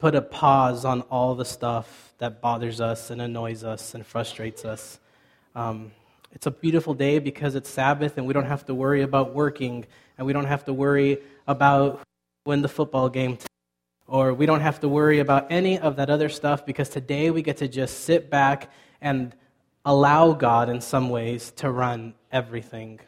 put a pause on all the stuff that bothers us and annoys us and frustrates us. Um, it's a beautiful day because it's Sabbath and we don't have to worry about working and we don't have to worry about when the football game t- or we don't have to worry about any of that other stuff because today we get to just sit back and allow God in some ways to run everything.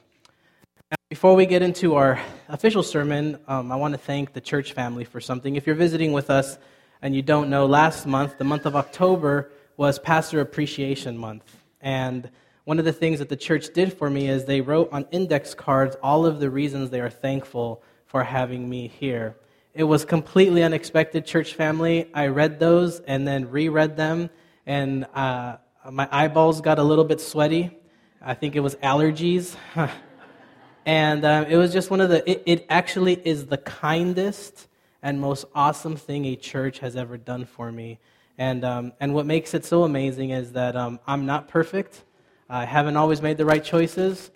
Now, Before we get into our official sermon, um, I want to thank the church family for something. If you're visiting with us and you don't know, last month, the month of October, was Pastor Appreciation Month. And one of the things that the church did for me is they wrote on index cards all of the reasons they are thankful for having me here. It was completely unexpected, church family. I read those and then reread them, and uh, my eyeballs got a little bit sweaty. I think it was allergies. and um, it was just one of the, it, it actually is the kindest and most awesome thing a church has ever done for me. And, um, and what makes it so amazing is that um, I'm not perfect. I haven't always made the right choices.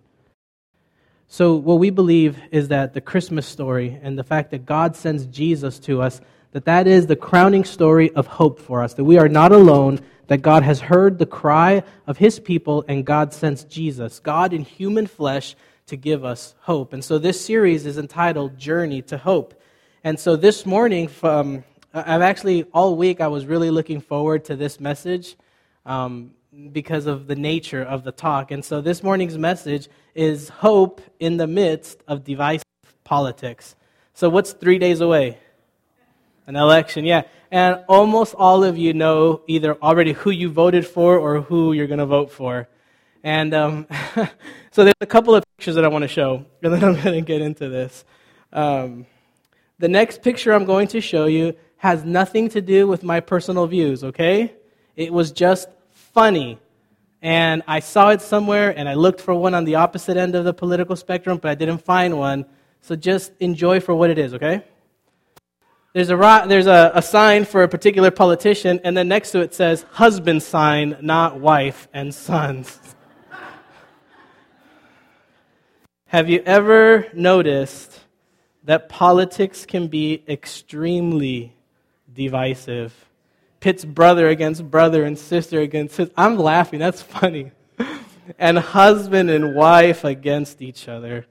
So, what we believe is that the Christmas story and the fact that God sends Jesus to us, that that is the crowning story of hope for us, that we are not alone, that God has heard the cry of his people, and God sends Jesus, God in human flesh, to give us hope. And so, this series is entitled Journey to Hope. And so, this morning, from, I've actually, all week, I was really looking forward to this message. Um, because of the nature of the talk. And so this morning's message is hope in the midst of divisive politics. So, what's three days away? An election, yeah. And almost all of you know either already who you voted for or who you're going to vote for. And um, so, there's a couple of pictures that I want to show, and then I'm going to get into this. Um, the next picture I'm going to show you has nothing to do with my personal views, okay? It was just funny. And I saw it somewhere, and I looked for one on the opposite end of the political spectrum, but I didn't find one. So just enjoy for what it is, okay? There's a, there's a, a sign for a particular politician, and then next to it says husband sign, not wife and sons. Have you ever noticed that politics can be extremely divisive? pits brother against brother and sister against sister. I'm laughing, that's funny. and husband and wife against each other.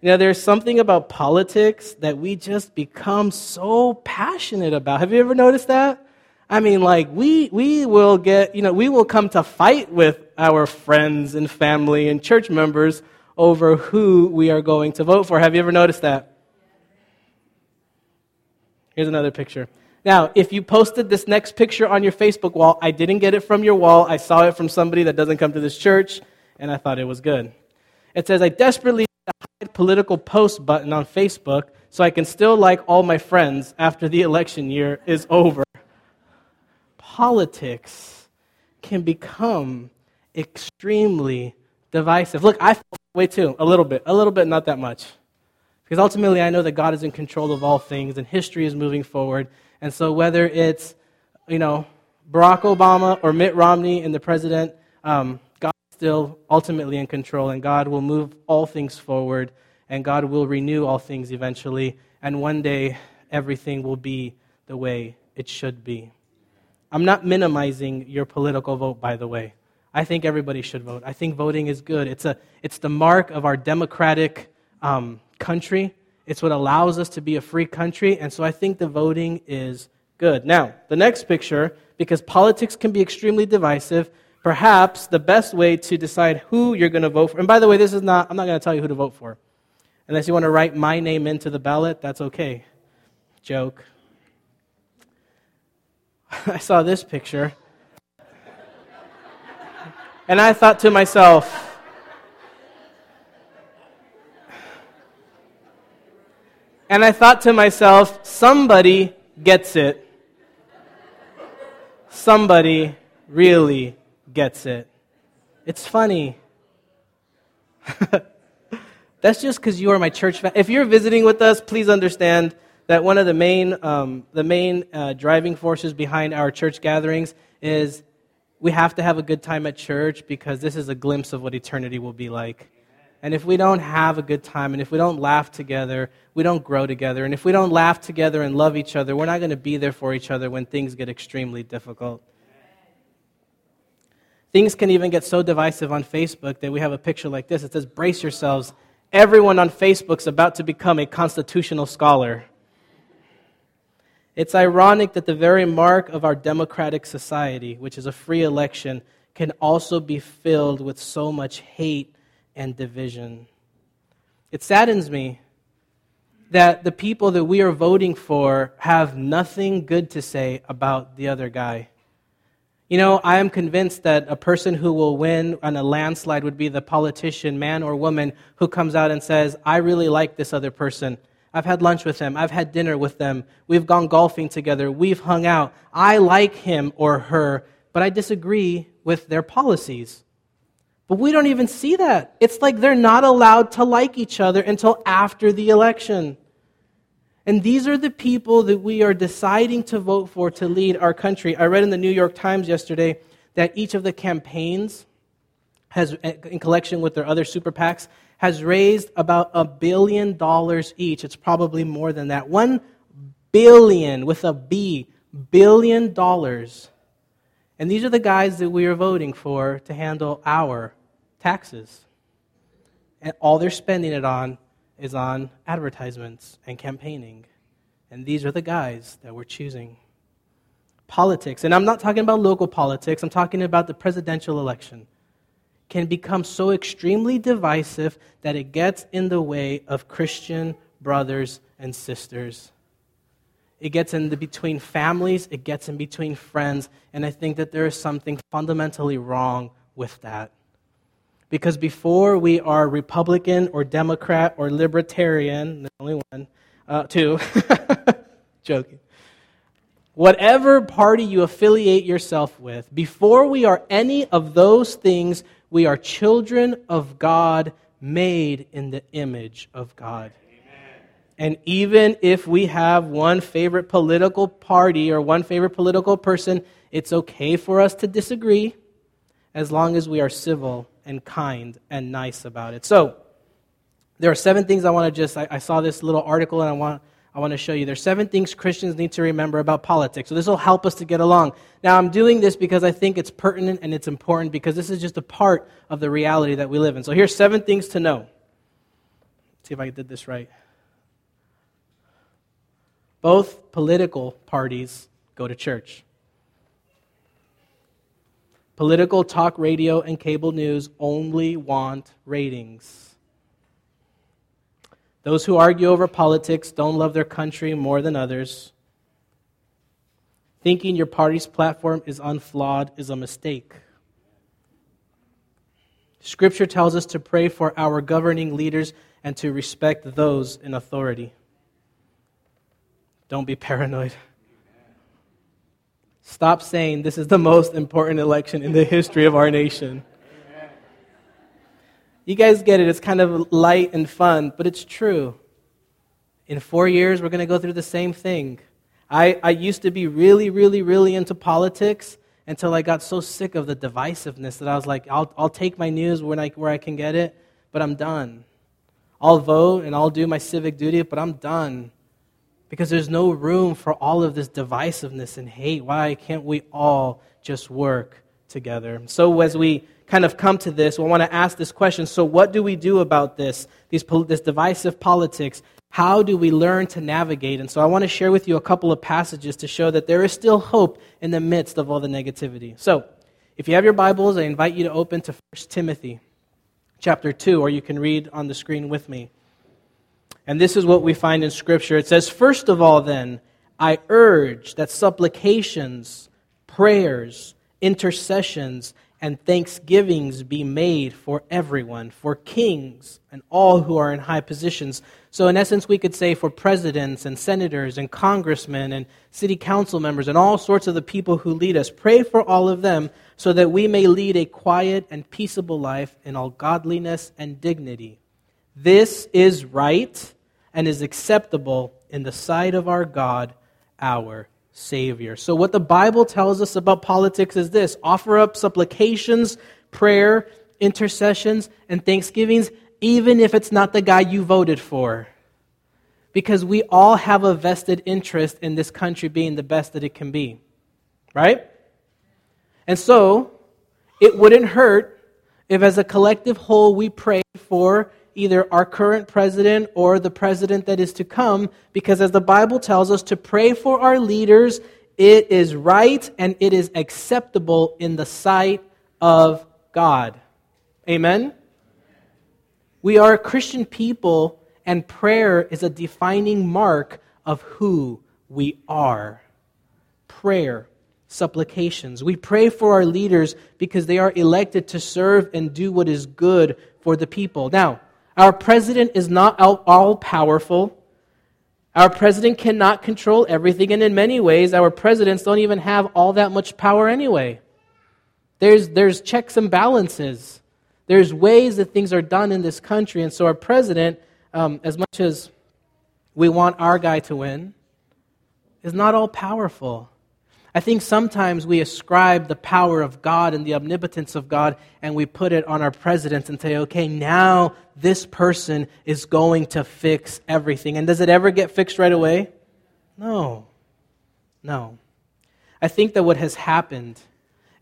You know, there's something about politics that we just become so passionate about. Have you ever noticed that? I mean, like, we, we will get, you know, we will come to fight with our friends and family and church members over who we are going to vote for. Have you ever noticed that? Here's another picture. Now, if you posted this next picture on your Facebook wall, I didn't get it from your wall. I saw it from somebody that doesn't come to this church, and I thought it was good. It says, I desperately need a hide political post button on Facebook so I can still like all my friends after the election year is over. Politics can become extremely divisive. Look, I feel that way too, a little bit, a little bit, not that much. Because ultimately, I know that God is in control of all things and history is moving forward. And so, whether it's, you know, Barack Obama or Mitt Romney and the president, um, God is still ultimately in control, and God will move all things forward, and God will renew all things eventually, and one day everything will be the way it should be. I'm not minimizing your political vote, by the way. I think everybody should vote. I think voting is good. It's, a, it's the mark of our democratic um, country. It's what allows us to be a free country, and so I think the voting is good. Now, the next picture, because politics can be extremely divisive, perhaps the best way to decide who you're going to vote for, and by the way, this is not, I'm not going to tell you who to vote for. Unless you want to write my name into the ballot, that's okay. Joke. I saw this picture, and I thought to myself, And I thought to myself, somebody gets it. Somebody really gets it. It's funny. That's just because you are my church. If you're visiting with us, please understand that one of the main, um, the main uh, driving forces behind our church gatherings is we have to have a good time at church because this is a glimpse of what eternity will be like. And if we don't have a good time, and if we don't laugh together, we don't grow together. And if we don't laugh together and love each other, we're not going to be there for each other when things get extremely difficult. Things can even get so divisive on Facebook that we have a picture like this. It says, Brace yourselves. Everyone on Facebook's about to become a constitutional scholar. It's ironic that the very mark of our democratic society, which is a free election, can also be filled with so much hate and division. It saddens me that the people that we are voting for have nothing good to say about the other guy. You know, I am convinced that a person who will win on a landslide would be the politician, man or woman, who comes out and says, I really like this other person. I've had lunch with them. I've had dinner with them. We've gone golfing together. We've hung out. I like him or her, but I disagree with their policies. But we don't even see that. It's like they're not allowed to like each other until after the election. And these are the people that we are deciding to vote for to lead our country. I read in the New York Times yesterday that each of the campaigns has, in collection with their other super PACs, has raised about a billion dollars each. It's probably more than that. One billion with a B, billion dollars. And these are the guys that we are voting for to handle our taxes. And all they're spending it on is on advertisements and campaigning. And these are the guys that we're choosing. Politics, and I'm not talking about local politics, I'm talking about the presidential election, can become so extremely divisive that it gets in the way of Christian brothers and sisters. It gets in between families, it gets in between friends, and I think that there is something fundamentally wrong with that. Because before we are Republican or Democrat or Libertarian, the only one, uh, two, joking. Whatever party you affiliate yourself with, before we are any of those things, we are children of God made in the image of God. And even if we have one favorite political party or one favorite political person, it's okay for us to disagree as long as we are civil and kind and nice about it. So, there are seven things I want to just, I, I saw this little article and I want, I want to show you. There's seven things Christians need to remember about politics. So this will help us to get along. Now, I'm doing this because I think it's pertinent and it's important because this is just a part of the reality that we live in. So here's seven things to know. Let's see if I did this right. Both political parties go to church. Political talk radio and cable news only want ratings. Those who argue over politics don't love their country more than others. Thinking your party's platform is unflawed is a mistake. Scripture tells us to pray for our governing leaders and to respect those in authority. Don't be paranoid. Stop saying this is the most important election in the history of our nation. You guys get it. It's kind of light and fun, but it's true. In four years, we're going to go through the same thing. I, I used to be really, really, really into politics until I got so sick of the divisiveness that I was like, I'll, I'll take my news when I, where I can get it, but I'm done. I'll vote and I'll do my civic duty, but I'm done because there's no room for all of this divisiveness and hate. Why can't we all just work together? So, as we kind of come to this, we want to ask this question so, what do we do about this, these, this divisive politics? How do we learn to navigate? And so, I want to share with you a couple of passages to show that there is still hope in the midst of all the negativity. So, if you have your Bibles, I invite you to open to 1 Timothy chapter 2, or you can read on the screen with me. And this is what we find in Scripture. It says, First of all, then, I urge that supplications, prayers, intercessions, and thanksgivings be made for everyone, for kings and all who are in high positions. So, in essence, we could say for presidents and senators and congressmen and city council members and all sorts of the people who lead us. Pray for all of them so that we may lead a quiet and peaceable life in all godliness and dignity. This is right and is acceptable in the sight of our God, our Savior. So, what the Bible tells us about politics is this offer up supplications, prayer, intercessions, and thanksgivings even if it's not the guy you voted for. Because we all have a vested interest in this country being the best that it can be. Right? And so, it wouldn't hurt if, as a collective whole, we prayed for either our current president or the president that is to come, because as the Bible tells us, to pray for our leaders, it is right and it is acceptable in the sight of God. Amen? We are a Christian people, and prayer is a defining mark of who we are. Prayer, supplications. We pray for our leaders because they are elected to serve and do what is good for the people. Now, our president is not all powerful. Our president cannot control everything, and in many ways, our presidents don't even have all that much power anyway. There's, there's checks and balances. There's ways that things are done in this country, and so our president, um, as much as we want our guy to win, is not all powerful. I think sometimes we ascribe the power of God and the omnipotence of God and we put it on our presidents and say, okay, now this person is going to fix everything. And does it ever get fixed right away? No. No. I think that what has happened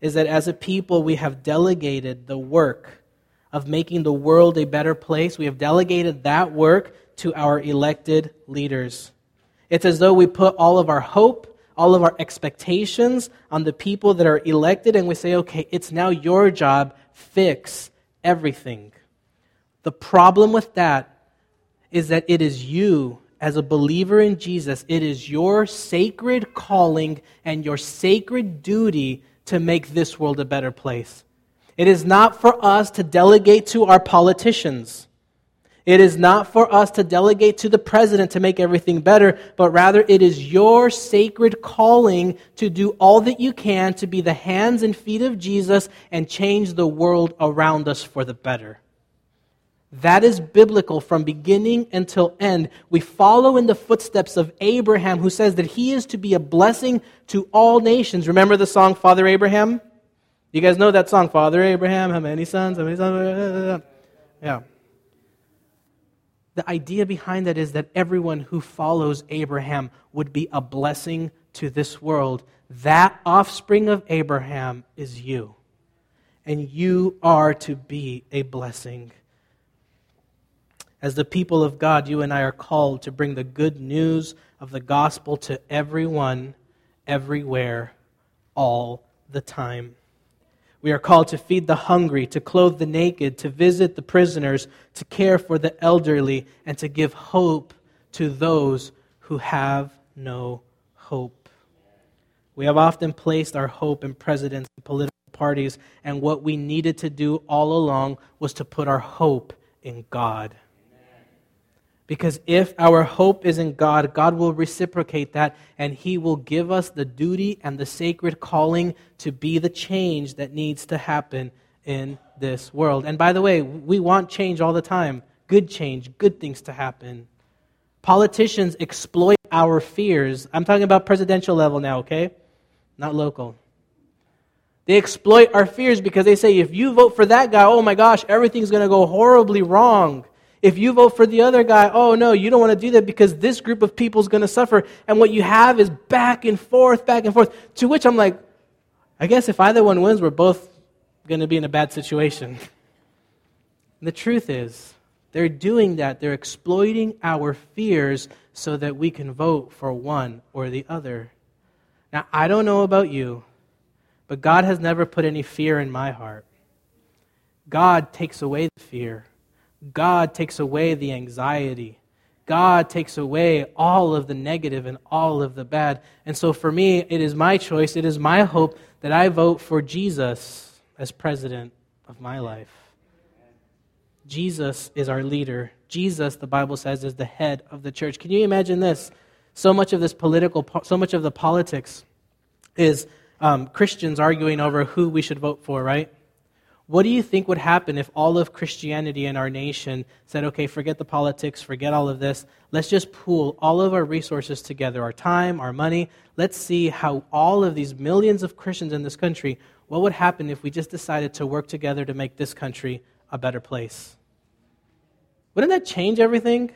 is that as a people, we have delegated the work of making the world a better place. We have delegated that work to our elected leaders. It's as though we put all of our hope, all of our expectations on the people that are elected, and we say, okay, it's now your job, fix everything. The problem with that is that it is you, as a believer in Jesus, it is your sacred calling and your sacred duty to make this world a better place. It is not for us to delegate to our politicians. It is not for us to delegate to the president to make everything better, but rather it is your sacred calling to do all that you can to be the hands and feet of Jesus and change the world around us for the better. That is biblical from beginning until end. We follow in the footsteps of Abraham, who says that he is to be a blessing to all nations. Remember the song Father Abraham? You guys know that song, Father Abraham, how many sons, how many sons? Yeah. The idea behind that is that everyone who follows Abraham would be a blessing to this world. That offspring of Abraham is you. And you are to be a blessing. As the people of God, you and I are called to bring the good news of the gospel to everyone, everywhere, all the time. We are called to feed the hungry, to clothe the naked, to visit the prisoners, to care for the elderly, and to give hope to those who have no hope. We have often placed our hope in presidents and political parties, and what we needed to do all along was to put our hope in God. Because if our hope is in God, God will reciprocate that and He will give us the duty and the sacred calling to be the change that needs to happen in this world. And by the way, we want change all the time good change, good things to happen. Politicians exploit our fears. I'm talking about presidential level now, okay? Not local. They exploit our fears because they say if you vote for that guy, oh my gosh, everything's going to go horribly wrong. If you vote for the other guy, oh no, you don't want to do that because this group of people is going to suffer. And what you have is back and forth, back and forth. To which I'm like, I guess if either one wins, we're both going to be in a bad situation. And the truth is, they're doing that. They're exploiting our fears so that we can vote for one or the other. Now, I don't know about you, but God has never put any fear in my heart. God takes away the fear. God takes away the anxiety. God takes away all of the negative and all of the bad. And so for me, it is my choice, it is my hope that I vote for Jesus as president of my life. Jesus is our leader. Jesus, the Bible says, is the head of the church. Can you imagine this? So much of this political, so much of the politics is um, Christians arguing over who we should vote for, right? What do you think would happen if all of Christianity in our nation said, okay, forget the politics, forget all of this. Let's just pool all of our resources together, our time, our money. Let's see how all of these millions of Christians in this country, what would happen if we just decided to work together to make this country a better place? Wouldn't that change everything?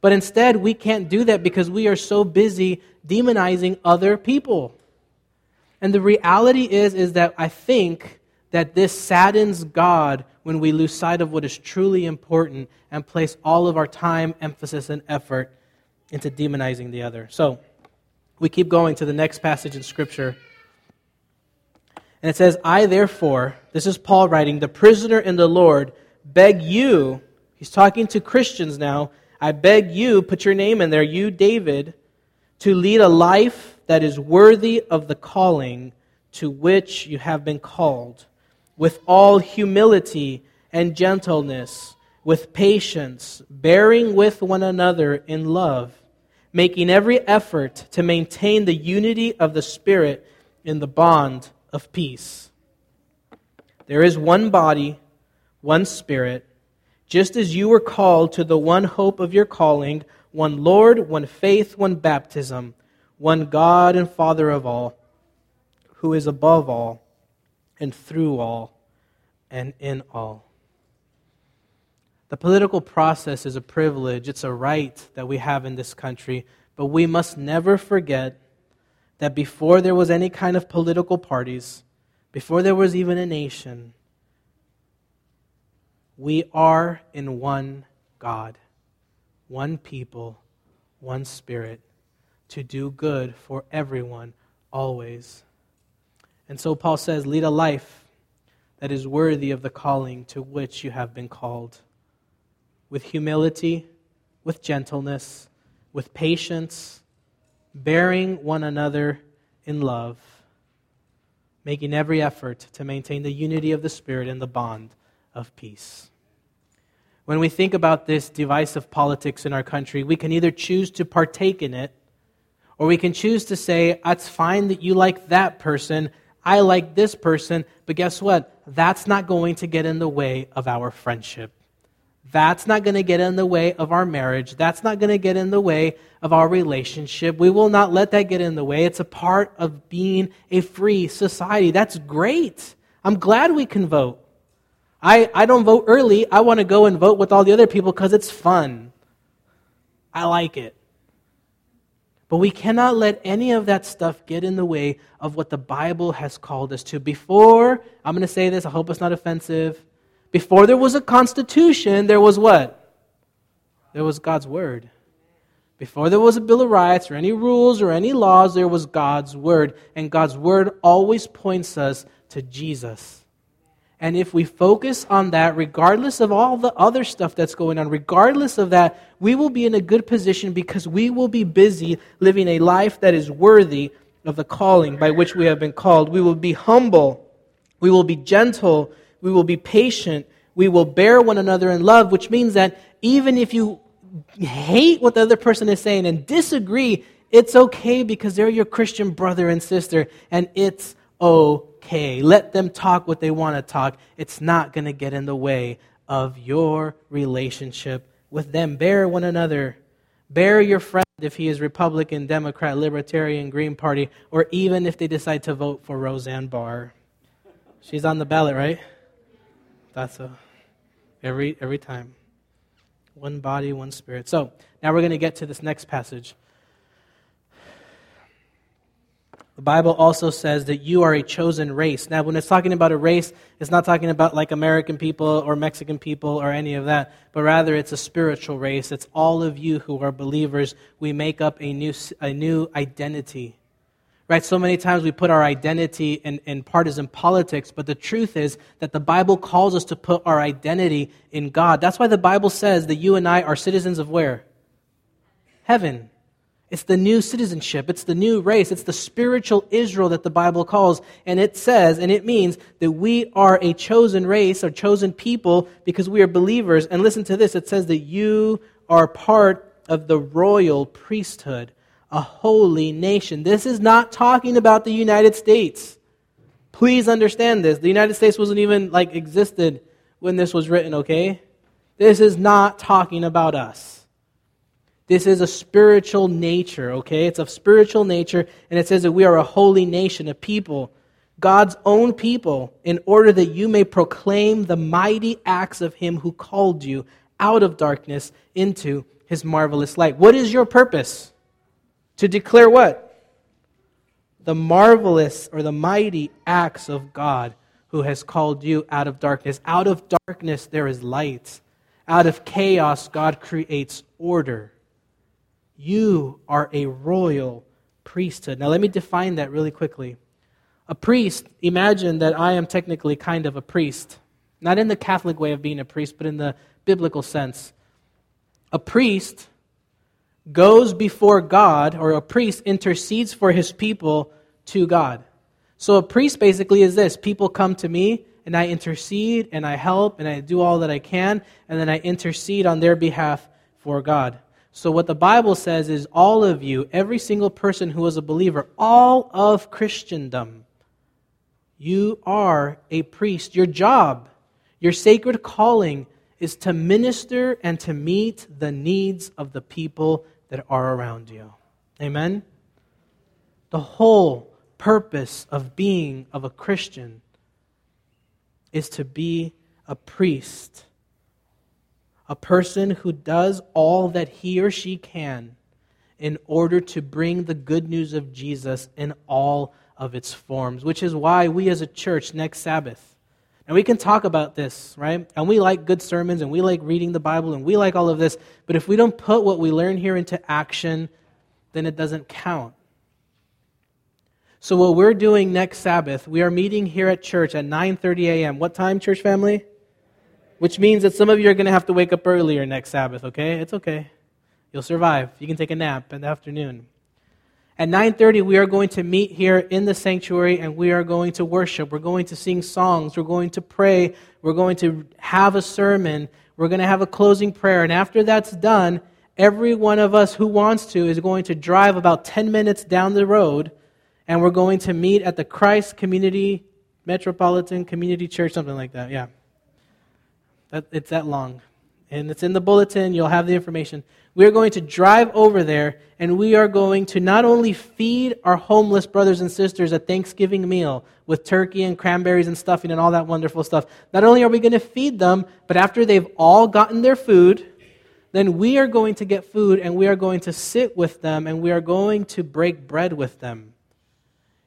But instead, we can't do that because we are so busy demonizing other people. And the reality is, is that I think that this saddens God when we lose sight of what is truly important and place all of our time, emphasis, and effort into demonizing the other. So, we keep going to the next passage in Scripture. And it says, I therefore, this is Paul writing, the prisoner in the Lord, beg you, he's talking to Christians now, I beg you, put your name in there, you, David, to lead a life that is worthy of the calling to which you have been called, with all humility and gentleness, with patience, bearing with one another in love, making every effort to maintain the unity of the Spirit in the bond of peace. There is one body, one Spirit just as you were called to the one hope of your calling, one Lord, one faith, one baptism, one God and Father of all, who is above all, and through all, and in all. The political process is a privilege, it's a right that we have in this country, but we must never forget that before there was any kind of political parties, before there was even a nation, we are in one God, one people, one Spirit, to do good for everyone always. And so Paul says, lead a life that is worthy of the calling to which you have been called, with humility, with gentleness, with patience, bearing one another in love, making every effort to maintain the unity of the Spirit and the bond of peace. When we think about this divisive politics in our country, we can either choose to partake in it, or we can choose to say, it's fine that you like that person, I like this person, but guess what? That's not going to get in the way of our friendship. That's not going to get in the way of our marriage. That's not going to get in the way of our relationship. We will not let that get in the way. It's a part of being a free society. That's great. I'm glad we can vote. I, I don't vote early. I want to go and vote with all the other people because it's fun. I like it. But we cannot let any of that stuff get in the way of what the Bible has called us to. Before, I'm going to say this, I hope it's not offensive. Before there was a constitution, there was what? There was God's Word. Before there was a Bill of Rights or any rules or any laws, there was God's Word. And God's Word always points us to Jesus. And if we focus on that, regardless of all the other stuff that's going on, regardless of that, we will be in a good position because we will be busy living a life that is worthy of the calling by which we have been called. We will be humble. We will be gentle. We will be patient. We will bear one another in love, which means that even if you hate what the other person is saying and disagree, it's okay because they're your Christian brother and sister, and it's okay. Let them talk what they want to talk. It's not going to get in the way of your relationship with them. Bear one another. Bear your friend if he is Republican, Democrat, Libertarian, Green Party, or even if they decide to vote for Roseanne Barr. She's on the ballot, right? That's a every every time. One body, one spirit. So now we're going to get to this next passage. The Bible also says that you are a chosen race. Now, when it's talking about a race, it's not talking about like American people or Mexican people or any of that, but rather it's a spiritual race. It's all of you who are believers. We make up a new, a new identity. Right? So many times we put our identity in, in partisan politics, but the truth is that the Bible calls us to put our identity in God. That's why the Bible says that you and I are citizens of where? Heaven. It's the new citizenship. It's the new race. It's the spiritual Israel that the Bible calls. And it says, and it means that we are a chosen race or chosen people because we are believers. And listen to this it says that you are part of the royal priesthood, a holy nation. This is not talking about the United States. Please understand this. The United States wasn't even like existed when this was written, okay? This is not talking about us. This is a spiritual nature, okay? It's of spiritual nature, and it says that we are a holy nation, a people, God's own people, in order that you may proclaim the mighty acts of Him who called you out of darkness into his marvelous light. What is your purpose? To declare what? The marvelous or the mighty acts of God who has called you out of darkness. Out of darkness, there is light. Out of chaos, God creates order. You are a royal priesthood. Now, let me define that really quickly. A priest, imagine that I am technically kind of a priest. Not in the Catholic way of being a priest, but in the biblical sense. A priest goes before God, or a priest intercedes for his people to God. So a priest basically is this people come to me, and I intercede, and I help, and I do all that I can, and then I intercede on their behalf for God. So, what the Bible says is all of you, every single person who is a believer, all of Christendom, you are a priest. Your job, your sacred calling is to minister and to meet the needs of the people that are around you. Amen? The whole purpose of being of a Christian is to be a priest, a person who does all that he or she can in order to bring the good news of Jesus in all of its forms, which is why we as a church next Sabbath, and we can talk about this, right? And we like good sermons and we like reading the Bible and we like all of this, but if we don't put what we learn here into action, then it doesn't count. So what we're doing next Sabbath, we are meeting here at church at 9:30 a.m. What time, church family? Which means that some of you are going to have to wake up earlier next Sabbath, okay? It's okay. You'll survive. You can take a nap in the afternoon. At 9:30 we are going to meet here in the sanctuary and we are going to worship. We're going to sing songs, we're going to pray, we're going to have a sermon, we're going to have a closing prayer and after that's done, every one of us who wants to is going to drive about 10 minutes down the road and we're going to meet at the Christ Community Metropolitan Community Church something like that. Yeah. It's that long. And it's in the bulletin, you'll have the information. We're going to drive over there and we are going to not only feed our homeless brothers and sisters a Thanksgiving meal with turkey and cranberries and stuffing and all that wonderful stuff. Not only are we going to feed them, but after they've all gotten their food, then we are going to get food and we are going to sit with them and we are going to break bread with them.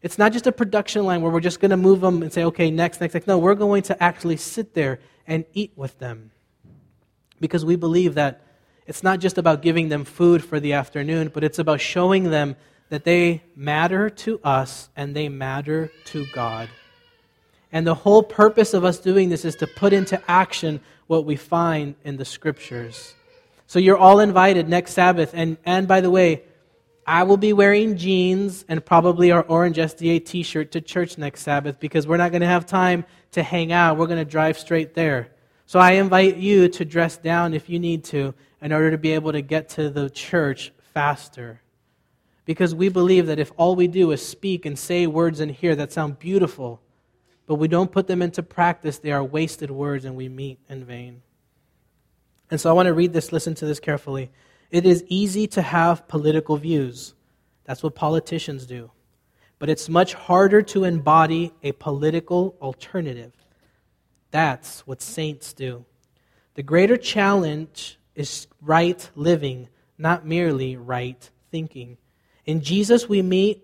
It's not just a production line where we're just going to move them and say, okay, next, next, next. No, we're going to actually sit there and eat with them. Because we believe that it's not just about giving them food for the afternoon, but it's about showing them that they matter to us and they matter to God. And the whole purpose of us doing this is to put into action what we find in the scriptures. So you're all invited next Sabbath. And, and by the way, I will be wearing jeans and probably our Orange SDA t shirt to church next Sabbath because we're not going to have time to hang out. We're going to drive straight there. So I invite you to dress down if you need to in order to be able to get to the church faster. Because we believe that if all we do is speak and say words in here that sound beautiful, but we don't put them into practice, they are wasted words and we meet in vain. And so I want to read this, listen to this carefully. It is easy to have political views. That's what politicians do. But it's much harder to embody a political alternative. That's what saints do. The greater challenge is right living, not merely right thinking. In Jesus, we meet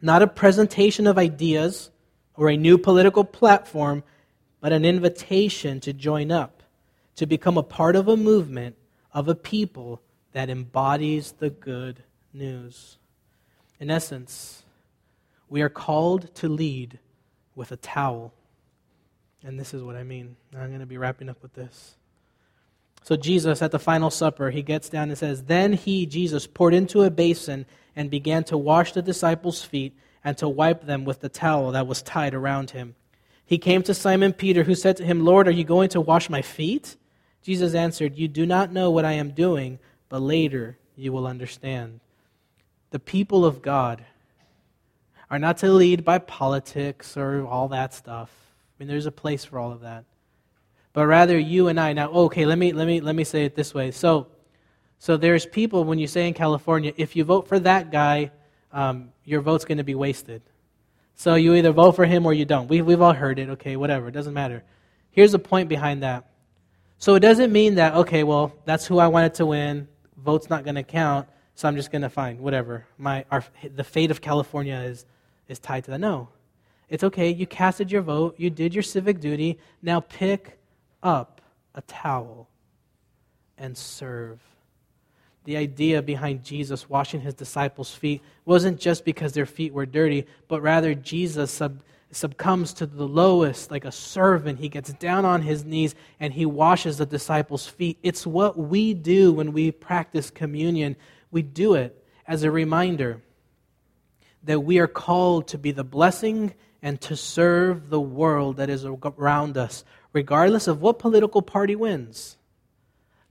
not a presentation of ideas or a new political platform, but an invitation to join up, to become a part of a movement of a people that embodies the good news. In essence, we are called to lead with a towel. And this is what I mean. I'm going to be wrapping up with this. So, Jesus, at the Final Supper, he gets down and says, Then he, Jesus, poured into a basin and began to wash the disciples' feet and to wipe them with the towel that was tied around him. He came to Simon Peter, who said to him, Lord, are you going to wash my feet? Jesus answered, You do not know what I am doing, but later you will understand. The people of God are not to lead by politics or all that stuff. I mean, there's a place for all of that but rather you and I. Now, okay, let me let me let me say it this way. So, so there's people when you say in California, if you vote for that guy, um, your vote's going to be wasted. So you either vote for him or you don't. We, we've all heard it. Okay, whatever. It doesn't matter. Here's the point behind that. So it doesn't mean that, okay, well, that's who I wanted to win. Vote's not going to count, so I'm just going to find whatever. My, our, the fate of California is, is tied to that. No. It's okay. You casted your vote. You did your civic duty. Now pick up a towel and serve. The idea behind Jesus washing his disciples' feet wasn't just because their feet were dirty, but rather Jesus sub- succumbs to the lowest like a servant. He gets down on his knees and he washes the disciples' feet. It's what we do when we practice communion. We do it as a reminder that we are called to be the blessing and to serve the world that is around us, regardless of what political party wins.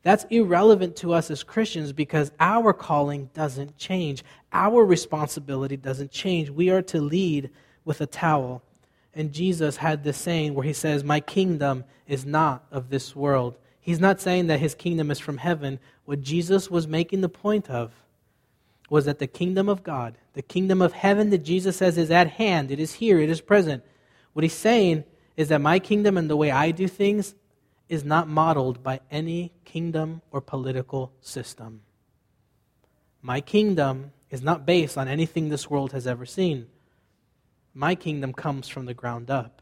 That's irrelevant to us as Christians because our calling doesn't change. Our responsibility doesn't change. We are to lead with a towel. And Jesus had this saying where he says, My kingdom is not of this world. He's not saying that his kingdom is from heaven. What Jesus was making the point of was that the kingdom of God, the kingdom of heaven that Jesus says is at hand, it is here, it is present. What he's saying is that my kingdom and the way I do things is not modeled by any kingdom or political system. My kingdom is not based on anything this world has ever seen. My kingdom comes from the ground up.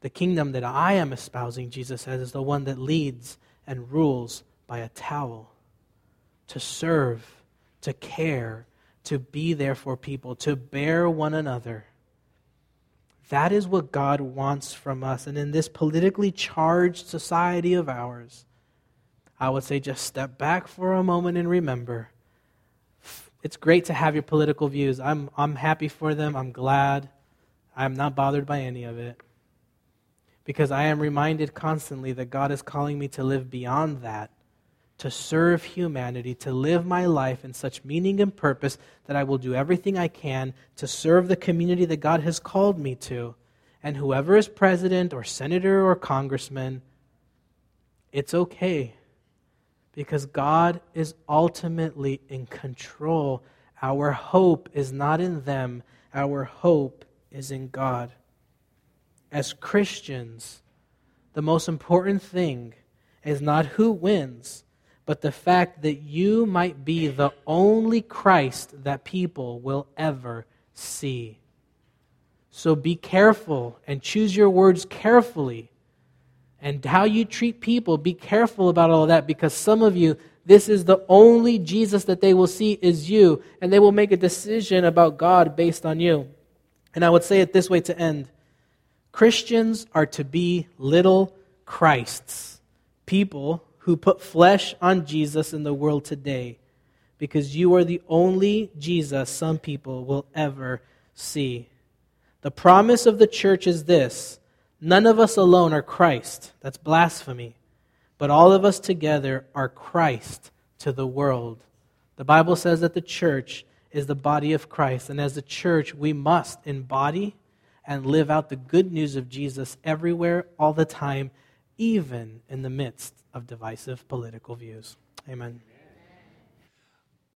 The kingdom that I am espousing, Jesus says, is the one that leads and rules by a towel to serve, to care, to be there for people, to bear one another. That is what God wants from us. And in this politically charged society of ours, I would say just step back for a moment and remember. It's great to have your political views. I'm, I'm happy for them. I'm glad. I am not bothered by any of it. Because I am reminded constantly that God is calling me to live beyond that, to serve humanity, to live my life in such meaning and purpose that I will do everything I can to serve the community that God has called me to. And whoever is president or senator or congressman, it's okay. Because God is ultimately in control. Our hope is not in them, our hope is in God. As Christians, the most important thing is not who wins, but the fact that you might be the only Christ that people will ever see. So be careful and choose your words carefully. And how you treat people, be careful about all of that because some of you, this is the only Jesus that they will see is you, and they will make a decision about God based on you. And I would say it this way to end Christians are to be little Christs, people who put flesh on Jesus in the world today, because you are the only Jesus some people will ever see. The promise of the church is this none of us alone are Christ. That's blasphemy. But all of us together are Christ to the world. The Bible says that the church is the body of Christ. And as a church, we must embody and live out the good news of Jesus everywhere, all the time, even in the midst of divisive political views. Amen.